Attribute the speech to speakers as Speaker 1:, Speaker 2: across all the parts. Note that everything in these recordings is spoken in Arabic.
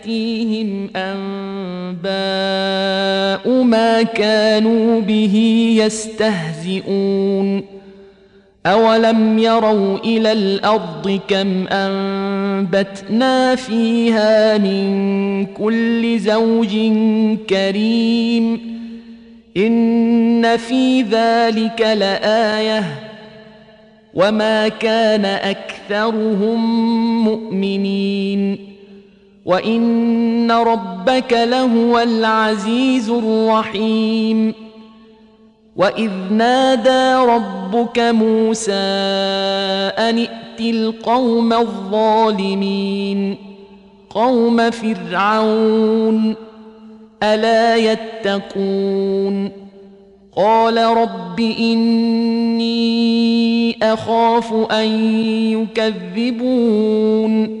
Speaker 1: فسيأتيهم أنباء ما كانوا به يستهزئون. أولم يروا إلى الأرض كم أنبتنا فيها من كل زوج كريم. إن في ذلك لآيةٌ. وما كان أكثرهم مؤمنين. وان ربك لهو العزيز الرحيم واذ نادى ربك موسى ان ائت القوم الظالمين قوم فرعون الا يتقون قال رب اني اخاف ان يكذبون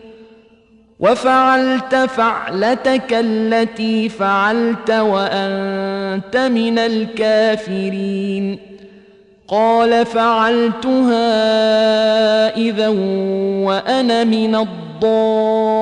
Speaker 1: وفعلت فعلتك التي فعلت وأنت من الكافرين. قال فعلتها إذا وأنا من الضالين.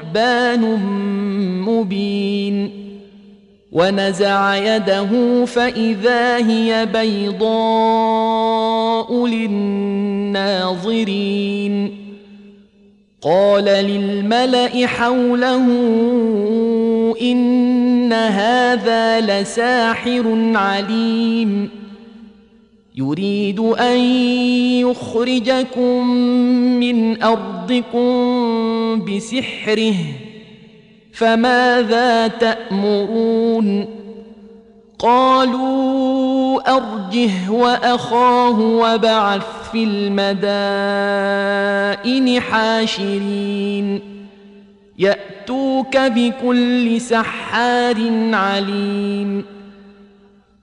Speaker 1: مبين ونزع يده فإذا هي بيضاء للناظرين قال للملأ حوله إن هذا لساحر عليم يريد أن يخرجكم من أرضكم بسحره فماذا تأمرون؟ قالوا أرجه وأخاه وبعث في المدائن حاشرين. يأتوك بكل سحار عليم.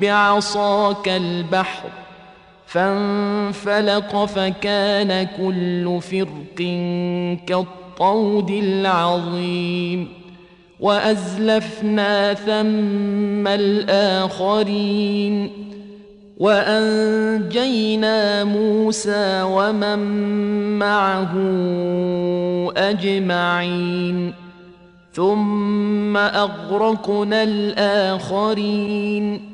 Speaker 1: بعصاك البحر فانفلق فكان كل فرق كالطود العظيم وأزلفنا ثم الآخرين وأنجينا موسى ومن معه أجمعين ثم أغرقنا الآخرين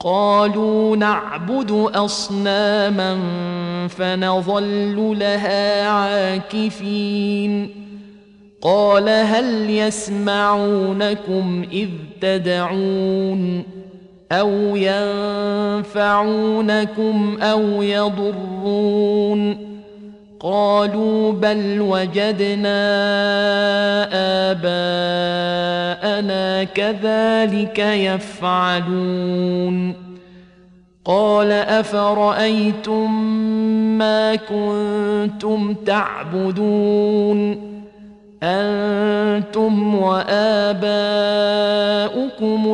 Speaker 1: قالوا نعبد أصناما فنظل لها عاكفين. قال هل يسمعونكم إذ تدعون أو ينفعونكم أو يضرون؟ قالوا بل وجدنا آباءنا كذلك يفعلون. قال أفرأيتم ما كنتم تعبدون؟ أنتم وآباؤكم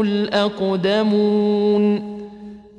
Speaker 1: الأقدمون.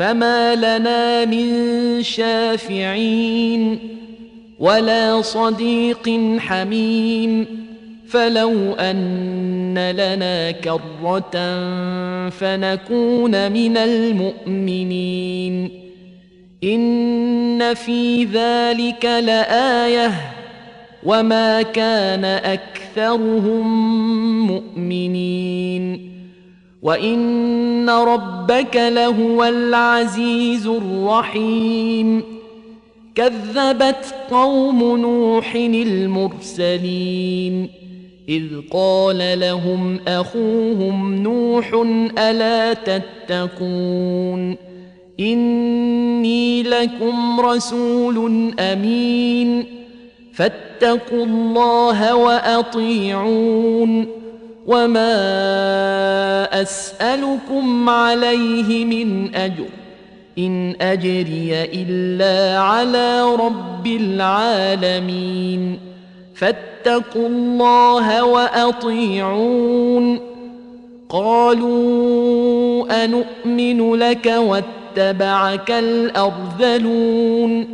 Speaker 1: فما لنا من شافعين ولا صديق حميم فلو ان لنا كره فنكون من المؤمنين ان في ذلك لايه وما كان اكثرهم مؤمنين وان ربك لهو العزيز الرحيم كذبت قوم نوح المرسلين اذ قال لهم اخوهم نوح الا تتقون اني لكم رسول امين فاتقوا الله واطيعون وما اسالكم عليه من اجر ان اجري الا على رب العالمين فاتقوا الله واطيعون قالوا انومن لك واتبعك الارذلون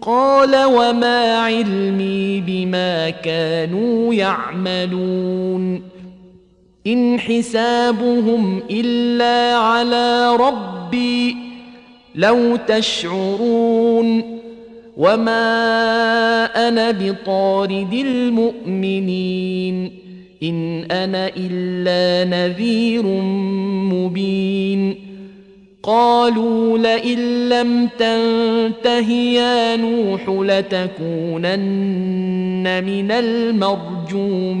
Speaker 1: قال وما علمي بما كانوا يعملون إن حسابهم إلا على ربي لو تشعرون وما أنا بطارد المؤمنين إن أنا إلا نذير مبين قالوا لئن لم تنته يا نوح لتكونن من المرجومين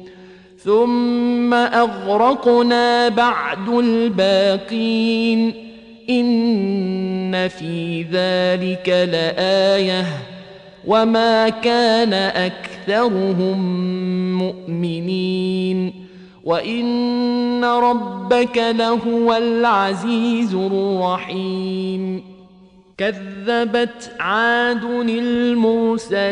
Speaker 1: ثم أغرقنا بعد الباقين. إن في ذلك لآية. وما كان أكثرهم مؤمنين. وإن ربك لهو العزيز الرحيم. كذبت عاد المرسلين.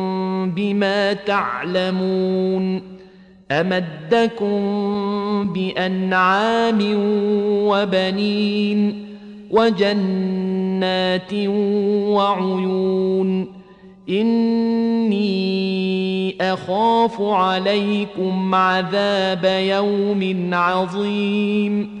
Speaker 1: بما تعلمون أمدكم بأنعام وبنين وجنات وعيون إني أخاف عليكم عذاب يوم عظيم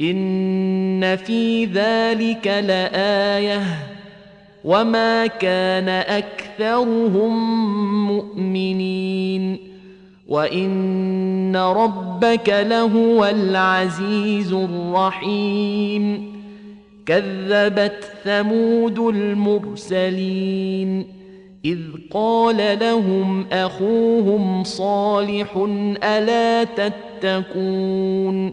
Speaker 1: إن في ذلك لآية وما كان أكثرهم مؤمنين وإن ربك لهو العزيز الرحيم كذبت ثمود المرسلين إذ قال لهم أخوهم صالح ألا تتقون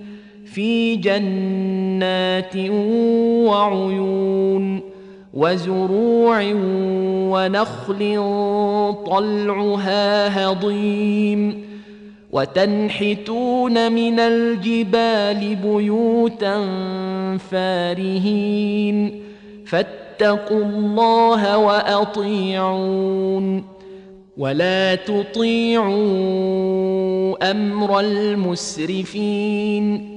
Speaker 1: في جنات وعيون وزروع ونخل طلعها هضيم وتنحتون من الجبال بيوتا فارهين فاتقوا الله وأطيعون ولا تطيعوا أمر المسرفين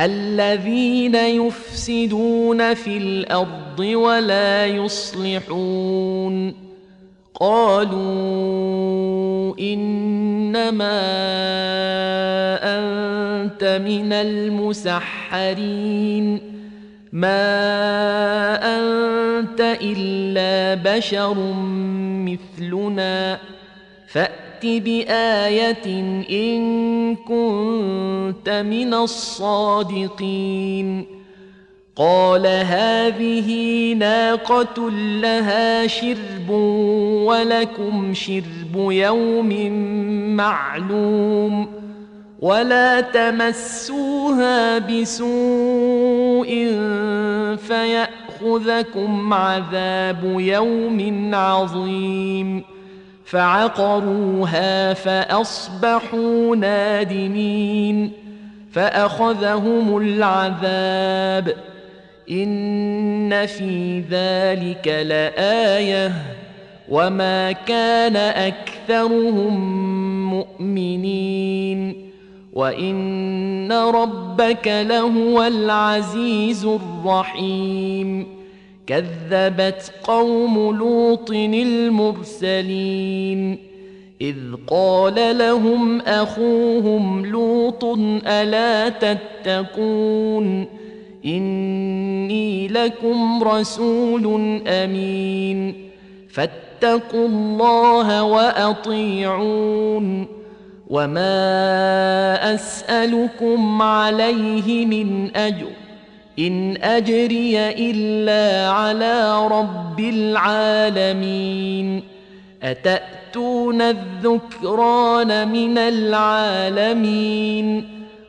Speaker 1: الذين يفسدون في الأرض ولا يصلحون. قالوا إنما أنت من المسحرين. ما أنت إلا بشر مثلنا. فات بايه ان كنت من الصادقين قال هذه ناقة لها شرب ولكم شرب يوم معلوم ولا تمسوها بسوء فيأخذكم عذاب يوم عظيم فعقروها فأصبحوا نادمين فأخذهم العذاب ۖ إن في ذلك لآية وما كان أكثرهم مؤمنين وإن ربك لهو العزيز الرحيم كذبت قوم لوط المرسلين إذ قال لهم أخوهم لوط ألا تتقون إني لكم رسول أمين فاتقوا الله وأطيعون وما أسألكم عليه من أجر إن أجري إلا على رب العالمين. أتأتون الذكران من العالمين؟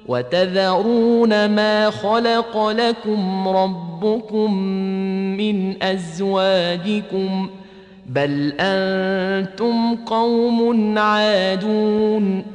Speaker 1: وتذرون ما خلق لكم ربكم من أزواجكم؟ بل أنتم قوم عادون.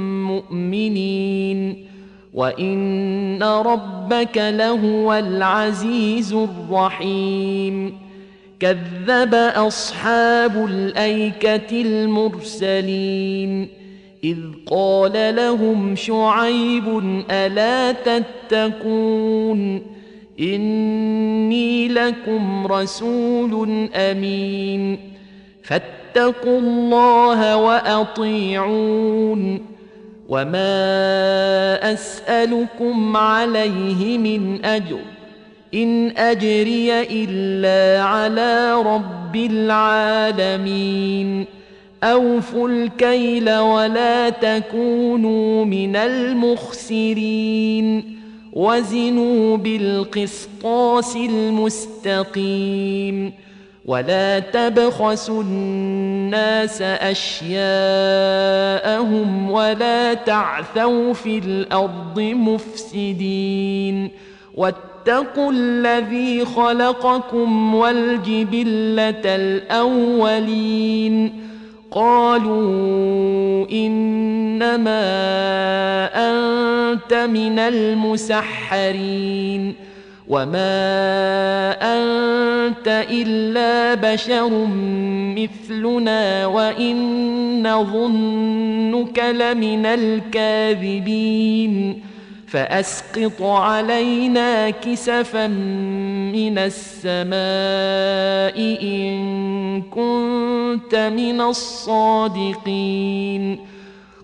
Speaker 1: مؤمنين وإن ربك لهو العزيز الرحيم كذب أصحاب الأيكة المرسلين إذ قال لهم شعيب ألا تتقون إني لكم رسول أمين فاتقوا الله وأطيعون وما اسالكم عليه من اجر ان اجري الا على رب العالمين اوفوا الكيل ولا تكونوا من المخسرين وزنوا بالقسطاس المستقيم ولا تبخسوا الناس اشياءهم ولا تعثوا في الأرض مفسدين. واتقوا الذي خلقكم والجبلة الأولين. قالوا إنما أنت من المسحرين. وما أنت إلا بشر مثلنا وإن نظنك لمن الكاذبين فاسقط علينا كسفا من السماء ان كنت من الصادقين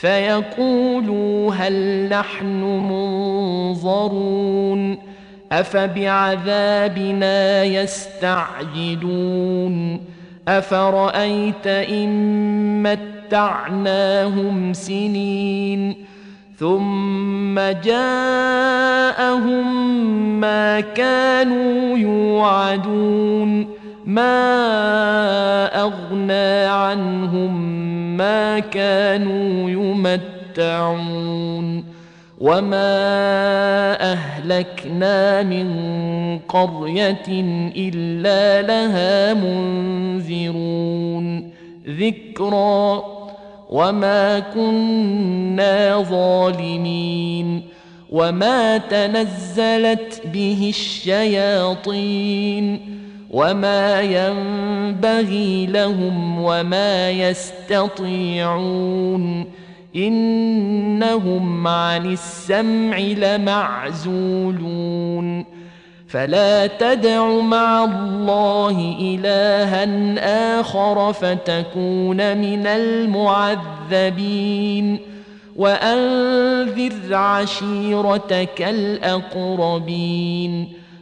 Speaker 1: فيقولوا هل نحن منظرون أفبعذابنا يستعجلون أفرأيت إن متعناهم سنين ثم جاءهم ما كانوا يوعدون ما أغنى عنهم ما كانوا يمتعون وما أهلكنا من قرية إلا لها منذرون. ذكرى وما كنا ظالمين. وما تنزلت به الشياطين. وما ينبغي لهم وما يستطيعون انهم عن السمع لمعزولون فلا تدع مع الله الها اخر فتكون من المعذبين وانذر عشيرتك الاقربين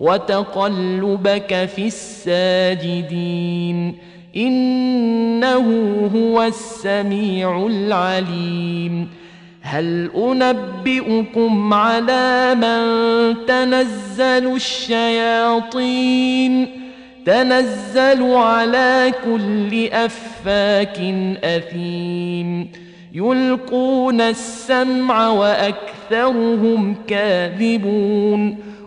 Speaker 1: وتقلبك في الساجدين إنه هو السميع العليم. هل أنبئكم على من تنزل الشياطين؟ تنزل على كل أفاك أثيم. يلقون السمع وأكثرهم كاذبون.